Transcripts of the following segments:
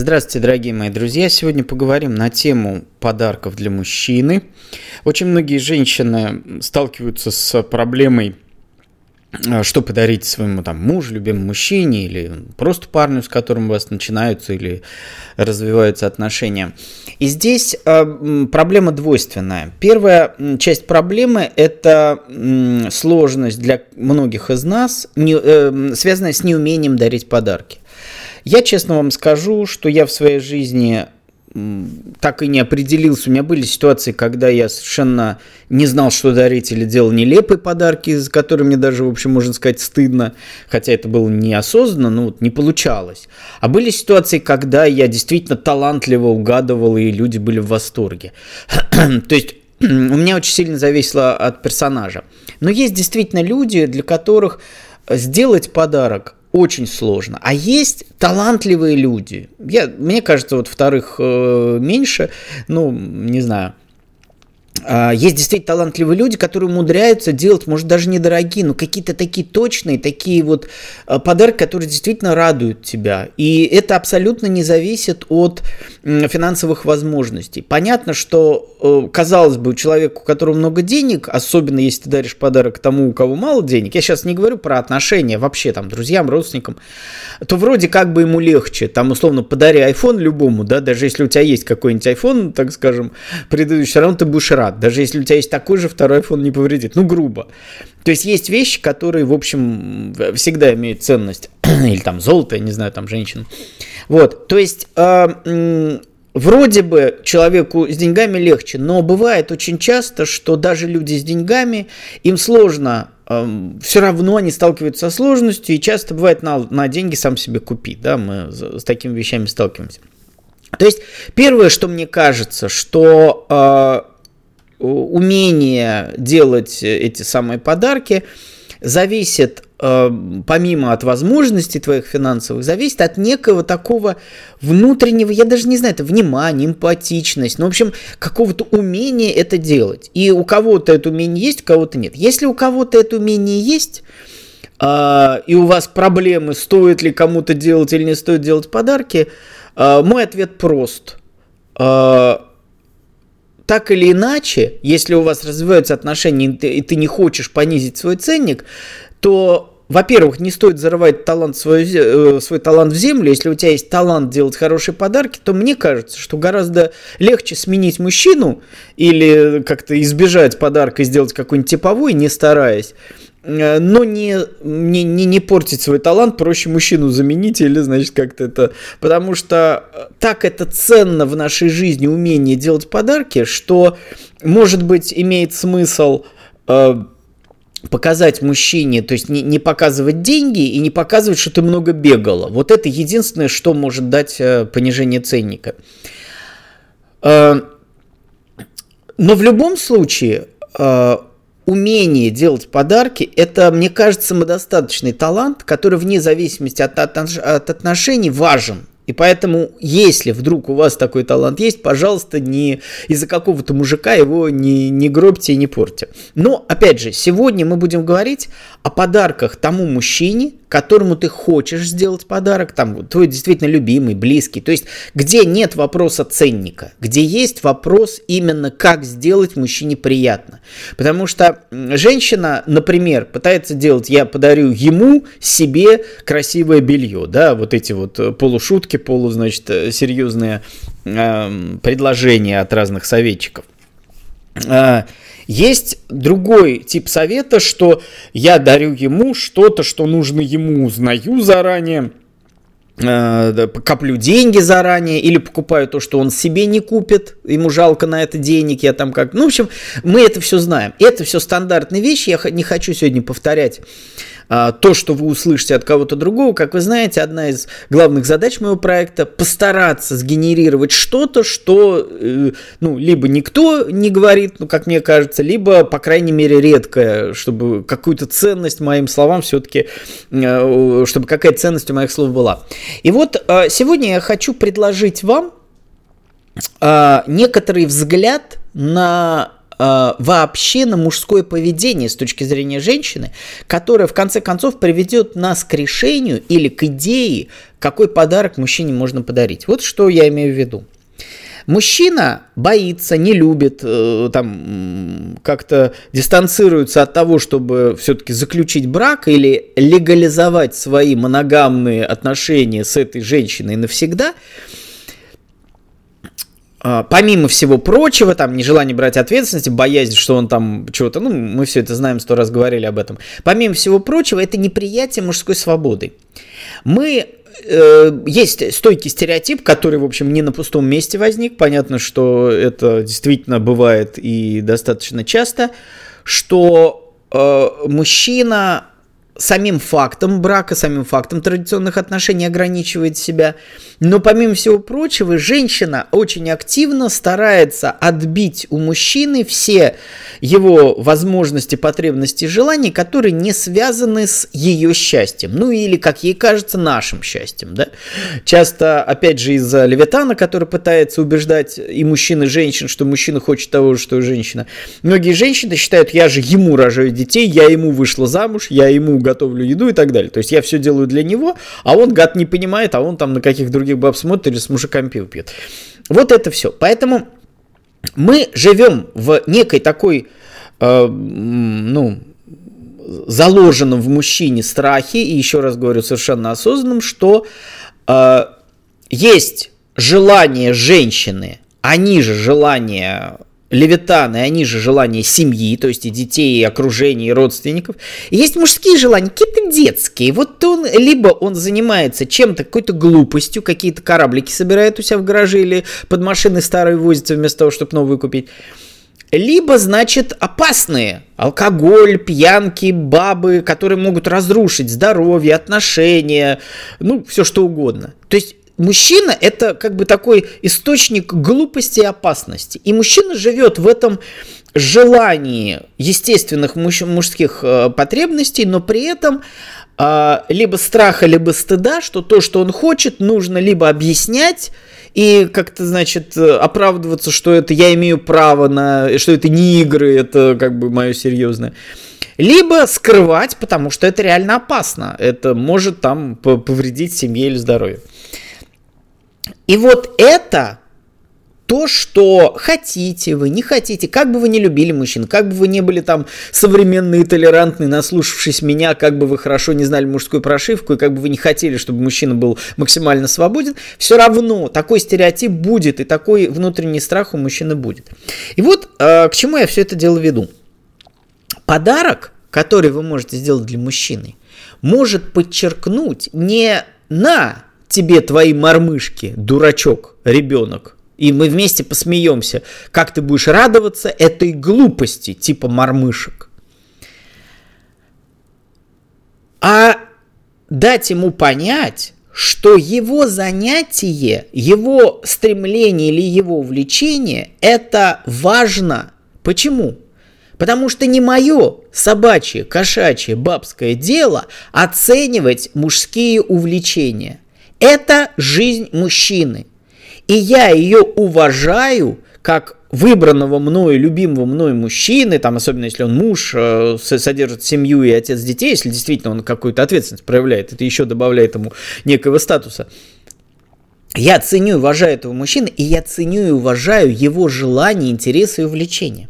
Здравствуйте, дорогие мои друзья. Сегодня поговорим на тему подарков для мужчины. Очень многие женщины сталкиваются с проблемой э, что подарить своему там мужу, любимому мужчине или просто парню, с которым у вас начинаются или развиваются отношения. И здесь э, проблема двойственная. Первая часть проблемы – это э, сложность для многих из нас, не, э, связанная с неумением дарить подарки. Я честно вам скажу, что я в своей жизни так и не определился. У меня были ситуации, когда я совершенно не знал, что дарить, или делал нелепые подарки, за которые мне даже, в общем, можно сказать, стыдно, хотя это было неосознанно, но вот не получалось. А были ситуации, когда я действительно талантливо угадывал, и люди были в восторге. То есть у меня очень сильно зависело от персонажа. Но есть действительно люди, для которых сделать подарок очень сложно. А есть талантливые люди. Я, мне кажется, вот вторых э, меньше, ну, не знаю. А, есть действительно талантливые люди, которые умудряются делать, может, даже недорогие, но какие-то такие точные, такие вот а, подарки, которые действительно радуют тебя. И это абсолютно не зависит от финансовых возможностей. Понятно, что, э, казалось бы, у человека, у которого много денег, особенно если ты даришь подарок тому, у кого мало денег, я сейчас не говорю про отношения вообще там друзьям, родственникам, то вроде как бы ему легче. Там, условно, подари iPhone любому, да, даже если у тебя есть какой-нибудь iPhone, так скажем, предыдущий, все равно ты будешь рад даже если у тебя есть такой же, второй iPhone не повредит. Ну, грубо. То есть есть вещи, которые, в общем, всегда имеют ценность. Или там золото, я не знаю, там женщин. Вот. То есть... Э, Вроде бы человеку с деньгами легче, но бывает очень часто, что даже люди с деньгами, им сложно, все равно они сталкиваются со сложностью, и часто бывает на, на деньги сам себе купить, да, мы с, такими вещами сталкиваемся. То есть первое, что мне кажется, что э, умение делать эти самые подарки зависит, э, помимо от возможностей твоих финансовых, зависит от некого такого внутреннего, я даже не знаю, это внимание, эмпатичность, ну, в общем, какого-то умения это делать. И у кого-то это умение есть, у кого-то нет. Если у кого-то это умение есть, э, и у вас проблемы, стоит ли кому-то делать или не стоит делать подарки, э, мой ответ прост так или иначе, если у вас развиваются отношения, и ты, и ты не хочешь понизить свой ценник, то, во-первых, не стоит зарывать талант свой, э, свой талант в землю. Если у тебя есть талант делать хорошие подарки, то мне кажется, что гораздо легче сменить мужчину или как-то избежать подарка и сделать какой-нибудь типовой, не стараясь, но не, не, не, не портить свой талант, проще мужчину заменить или, значит, как-то это... Потому что э, так это ценно в нашей жизни, умение делать подарки, что, может быть, имеет смысл э, показать мужчине, то есть не, не показывать деньги и не показывать, что ты много бегала. Вот это единственное, что может дать э, понижение ценника. Э, но в любом случае... Э, умение делать подарки – это, мне кажется, самодостаточный талант, который вне зависимости от, от, от отношений важен. И поэтому, если вдруг у вас такой талант есть, пожалуйста, не из-за какого-то мужика его не, не гробьте и не порте. Но, опять же, сегодня мы будем говорить о подарках тому мужчине, которому ты хочешь сделать подарок, там твой действительно любимый, близкий, то есть где нет вопроса ценника, где есть вопрос именно как сделать мужчине приятно. Потому что женщина, например, пытается делать, я подарю ему, себе красивое белье, да, вот эти вот э, полушутки, полу, значит, э, серьезные э, предложения от разных советчиков. Есть другой тип совета, что я дарю ему что-то, что нужно ему, узнаю заранее, э, коплю деньги заранее или покупаю то, что он себе не купит, ему жалко на это денег, я там как... Ну, в общем, мы это все знаем. Это все стандартные вещи, я не хочу сегодня повторять а, то, что вы услышите от кого-то другого, как вы знаете, одна из главных задач моего проекта постараться сгенерировать что-то, что, э, ну, либо никто не говорит, ну, как мне кажется, либо, по крайней мере, редкое, чтобы какую-то ценность моим словам все-таки, э, чтобы какая-то ценность у моих слов была. И вот э, сегодня я хочу предложить вам некоторый взгляд на э, вообще на мужское поведение с точки зрения женщины, которое в конце концов приведет нас к решению или к идее, какой подарок мужчине можно подарить. Вот что я имею в виду. Мужчина боится, не любит, э, там как-то дистанцируется от того, чтобы все-таки заключить брак или легализовать свои моногамные отношения с этой женщиной навсегда. А, помимо всего прочего, там, нежелание брать ответственности, боязнь, что он там чего-то, ну, мы все это знаем, сто раз говорили об этом. Помимо всего прочего, это неприятие мужской свободы. Мы э, есть стойкий стереотип, который, в общем, не на пустом месте возник. Понятно, что это действительно бывает и достаточно часто, что э, мужчина самим фактом брака, самим фактом традиционных отношений ограничивает себя. Но помимо всего прочего, женщина очень активно старается отбить у мужчины все его возможности, потребности, желания, которые не связаны с ее счастьем. Ну или, как ей кажется, нашим счастьем. Да? Часто, опять же, из-за Левитана, который пытается убеждать и мужчин, и женщин, что мужчина хочет того же, что и женщина. Многие женщины считают, я же ему рожаю детей, я ему вышла замуж, я ему готовлю еду и так далее. То есть я все делаю для него, а он, гад, не понимает, а он там на каких других баб смотрит или с мужиками пиво пьет. Вот это все. Поэтому мы живем в некой такой, э, ну, заложенном в мужчине страхе, и еще раз говорю, совершенно осознанном, что э, есть желание женщины, они же желание левитаны, они же желания семьи, то есть и детей, и окружения, и родственников. И есть мужские желания, какие-то детские. Вот он, либо он занимается чем-то, какой-то глупостью, какие-то кораблики собирает у себя в гараже или под машины старые возится вместо того, чтобы новые купить. Либо, значит, опасные. Алкоголь, пьянки, бабы, которые могут разрушить здоровье, отношения, ну, все что угодно. То есть мужчина это как бы такой источник глупости и опасности. И мужчина живет в этом желании естественных муж, мужских э, потребностей, но при этом э, либо страха, либо стыда, что то, что он хочет, нужно либо объяснять и как-то, значит, оправдываться, что это я имею право на, что это не игры, это как бы мое серьезное. Либо скрывать, потому что это реально опасно. Это может там повредить семье или здоровью. И вот это то, что хотите вы, не хотите, как бы вы не любили мужчин, как бы вы не были там современные, толерантные, наслушавшись меня, как бы вы хорошо не знали мужскую прошивку, и как бы вы не хотели, чтобы мужчина был максимально свободен, все равно такой стереотип будет, и такой внутренний страх у мужчины будет. И вот э, к чему я все это дело веду. Подарок, который вы можете сделать для мужчины, может подчеркнуть не на тебе твои мормышки, дурачок, ребенок, и мы вместе посмеемся, как ты будешь радоваться этой глупости, типа мормышек. А дать ему понять, что его занятие, его стремление или его увлечение – это важно. Почему? Потому что не мое собачье, кошачье, бабское дело оценивать мужские увлечения – это жизнь мужчины. И я ее уважаю как выбранного мною, любимого мною мужчины, там, особенно если он муж, э, содержит семью и отец детей, если действительно он какую-то ответственность проявляет, это еще добавляет ему некого статуса. Я ценю и уважаю этого мужчины, и я ценю и уважаю его желания, интересы и увлечения.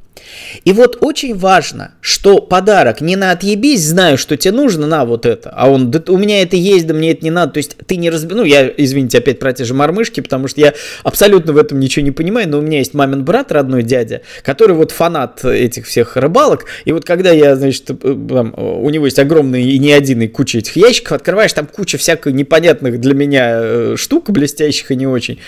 И вот очень важно, что подарок не на отъебись, знаю, что тебе нужно, на вот это, а он, да, у меня это есть, да мне это не надо, то есть ты не разбираешь, ну я, извините, опять про те же мормышки, потому что я абсолютно в этом ничего не понимаю, но у меня есть мамин брат, родной дядя, который вот фанат этих всех рыбалок, и вот когда я, значит, э, там, у него есть огромный и не один и куча этих ящиков, открываешь, там куча всякой непонятных для меня э, штук, блестящих и не очень,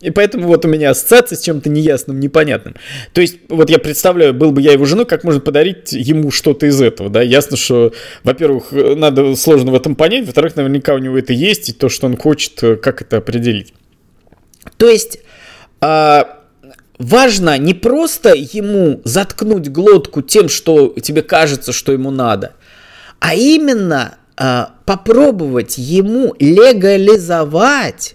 и поэтому вот у меня ассоциация с чем-то неясным, непонятным. То есть, вот я представляю, был бы я его женой, как можно подарить ему что-то из этого, да? Ясно, что, во-первых, надо сложно в этом понять, во-вторых, наверняка у него это есть, и то, что он хочет, как это определить. То есть, а, важно не просто ему заткнуть глотку тем, что тебе кажется, что ему надо, а именно а, попробовать ему легализовать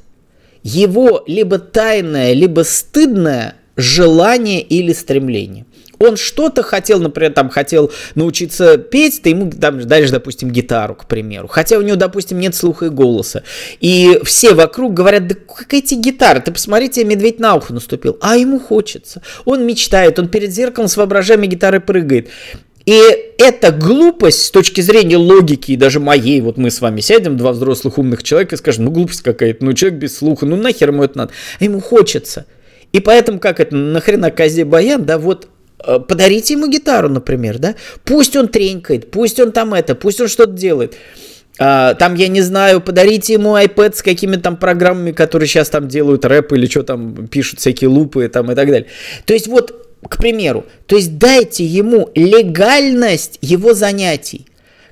его либо тайное, либо стыдное желание или стремление. Он что-то хотел, например, там хотел научиться петь, ты ему там даешь, допустим, гитару, к примеру. Хотя у него, допустим, нет слуха и голоса. И все вокруг говорят, да какая тебе гитара? Ты посмотрите, медведь на ухо наступил. А ему хочется. Он мечтает, он перед зеркалом с воображаемой гитарой прыгает. И эта глупость с точки зрения логики, и даже моей, вот мы с вами сядем, два взрослых умных человека, и скажем, ну глупость какая-то, ну человек без слуха, ну нахер ему это надо. А ему хочется. И поэтому, как это, нахрена козе баян, да, вот э, подарите ему гитару, например, да, пусть он тренькает, пусть он там это, пусть он что-то делает. А, там, я не знаю, подарите ему iPad с какими-то там программами, которые сейчас там делают рэп или что там пишут, всякие лупы там и так далее. То есть вот к примеру, то есть дайте ему легальность его занятий.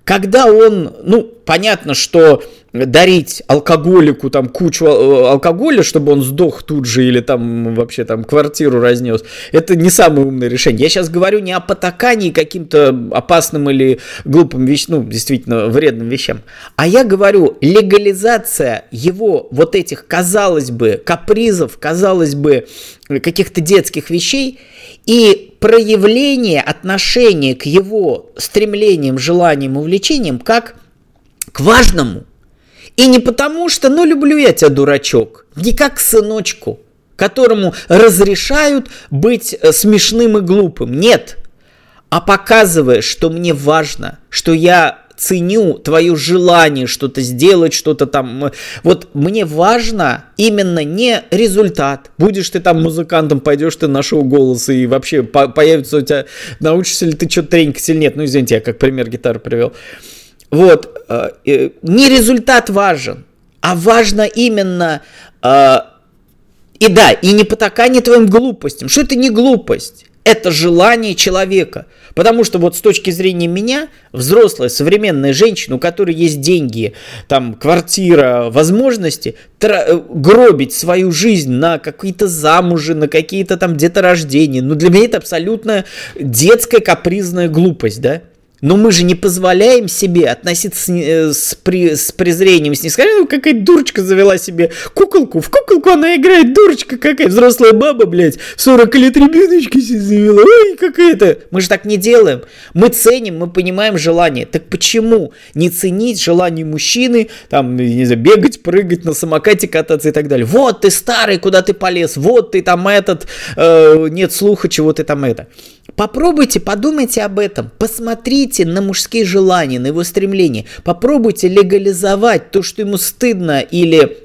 Когда он, ну, понятно, что дарить алкоголику там кучу э, алкоголя, чтобы он сдох тут же или там вообще там квартиру разнес, это не самое умное решение. Я сейчас говорю не о потакании каким-то опасным или глупым вещам, ну, действительно вредным вещам, а я говорю легализация его вот этих, казалось бы, капризов, казалось бы, каких-то детских вещей – и проявление отношения к его стремлениям, желаниям, увлечениям как к важному. И не потому, что, ну, люблю я тебя, дурачок, не как сыночку, которому разрешают быть э, смешным и глупым. Нет. А показывая, что мне важно, что я ценю твое желание что-то сделать, что-то там. Вот мне важно именно не результат. Будешь ты там музыкантом, пойдешь ты на шоу голоса и вообще по появится у тебя, научишься ли ты что-то тренькать или нет. Ну, извините, я как пример гитары привел. Вот, э, э, не результат важен, а важно именно э, и да, и не потакание твоим глупостям. Что это не глупость? Это желание человека. Потому что вот с точки зрения меня, взрослая современная женщина, у которой есть деньги, там квартира, возможности, тра- гробить свою жизнь на какие-то замужи, на какие-то там деторождения, ну для меня это абсолютно детская капризная глупость, да? Но мы же не позволяем себе относиться с, э, с, при, с презрением, с ней ну какая дурочка завела себе куколку, в куколку она играет, дурочка какая, взрослая баба, блядь, 40 лет ребеночки себе завела, ой, какая-то. Мы же так не делаем. Мы ценим, мы понимаем желание. Так почему не ценить желание мужчины, там, не знаю, бегать, прыгать на самокате, кататься и так далее? Вот ты старый, куда ты полез, вот ты там этот, э, нет слуха, чего ты там это. Попробуйте, подумайте об этом, посмотрите на мужские желания, на его стремления, попробуйте легализовать то, что ему стыдно или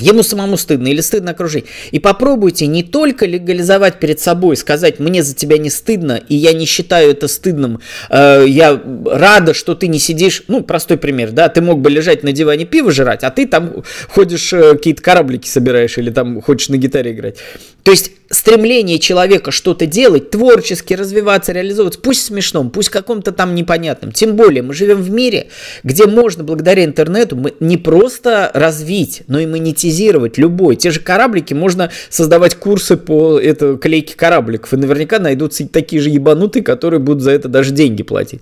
Ему самому стыдно или стыдно окружить. И попробуйте не только легализовать перед собой, сказать, мне за тебя не стыдно, и я не считаю это стыдным, э, я рада, что ты не сидишь, ну, простой пример, да, ты мог бы лежать на диване пиво жрать, а ты там ходишь, э, какие-то кораблики собираешь или там хочешь на гитаре играть. То есть стремление человека что-то делать, творчески развиваться, реализовываться, пусть смешном, пусть каком-то там непонятном. Тем более мы живем в мире, где можно благодаря интернету не просто развить, но и монетизировать любой. Те же кораблики, можно создавать курсы по это, клейке корабликов, и наверняка найдутся такие же ебанутые, которые будут за это даже деньги платить.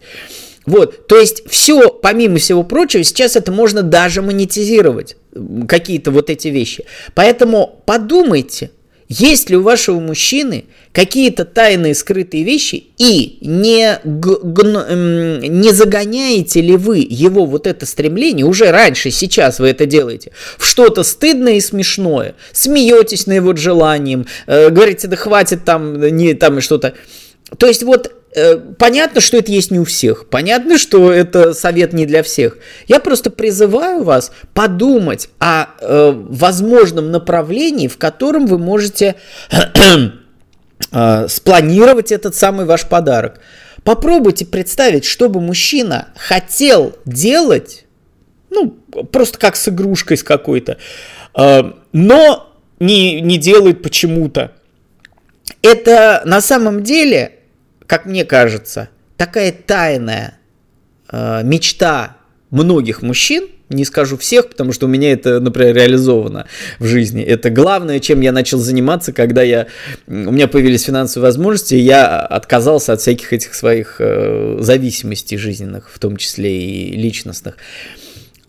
Вот, то есть все, помимо всего прочего, сейчас это можно даже монетизировать, какие-то вот эти вещи. Поэтому подумайте, есть ли у вашего мужчины какие-то тайные скрытые вещи и не, не загоняете ли вы его вот это стремление, уже раньше, сейчас вы это делаете, в что-то стыдное и смешное, смеетесь на его желанием, э, говорите, да хватит там, не там что-то. То есть вот понятно, что это есть не у всех. Понятно, что это совет не для всех. Я просто призываю вас подумать о э, возможном направлении, в котором вы можете э, спланировать этот самый ваш подарок. Попробуйте представить, что бы мужчина хотел делать, ну, просто как с игрушкой с какой-то, э, но не, не делает почему-то. Это на самом деле как мне кажется, такая тайная э, мечта многих мужчин, не скажу всех, потому что у меня это, например, реализовано в жизни. Это главное, чем я начал заниматься, когда я, у меня появились финансовые возможности, и я отказался от всяких этих своих э, зависимостей жизненных, в том числе и личностных.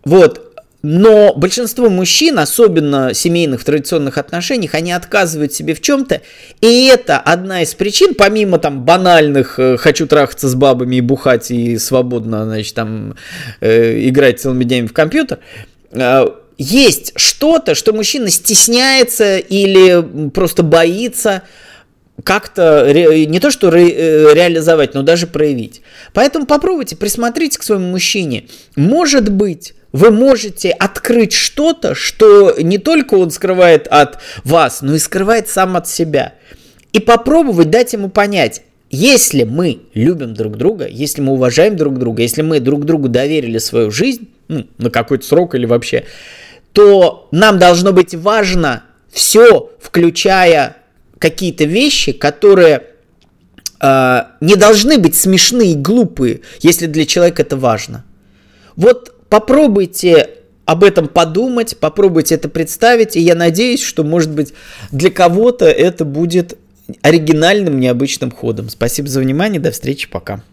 Вот, Но большинство мужчин, особенно семейных традиционных отношениях, они отказывают себе в чем-то. И это одна из причин, помимо там банальных э, «хочу трахаться с бабами и бухать и свободно, значит, там э, играть целыми днями в компьютер», э, есть что-то, что мужчина стесняется или просто боится как-то не то что ре, э, реализовать, но даже проявить. Поэтому попробуйте присмотрите к своему мужчине. Может быть, вы можете открыть что-то, что не только он скрывает от вас, но и скрывает сам от себя. И попробовать дать ему понять, если мы любим друг друга, если мы уважаем друг друга, если мы друг другу доверили свою жизнь, ну, на какой-то срок или вообще, то нам должно быть важно все, включая какие-то вещи, которые э, не должны быть смешные и глупые, если для человека это важно. Вот попробуйте об этом подумать, попробуйте это представить, и я надеюсь, что, может быть, для кого-то это будет оригинальным, необычным ходом. Спасибо за внимание, до встречи, пока.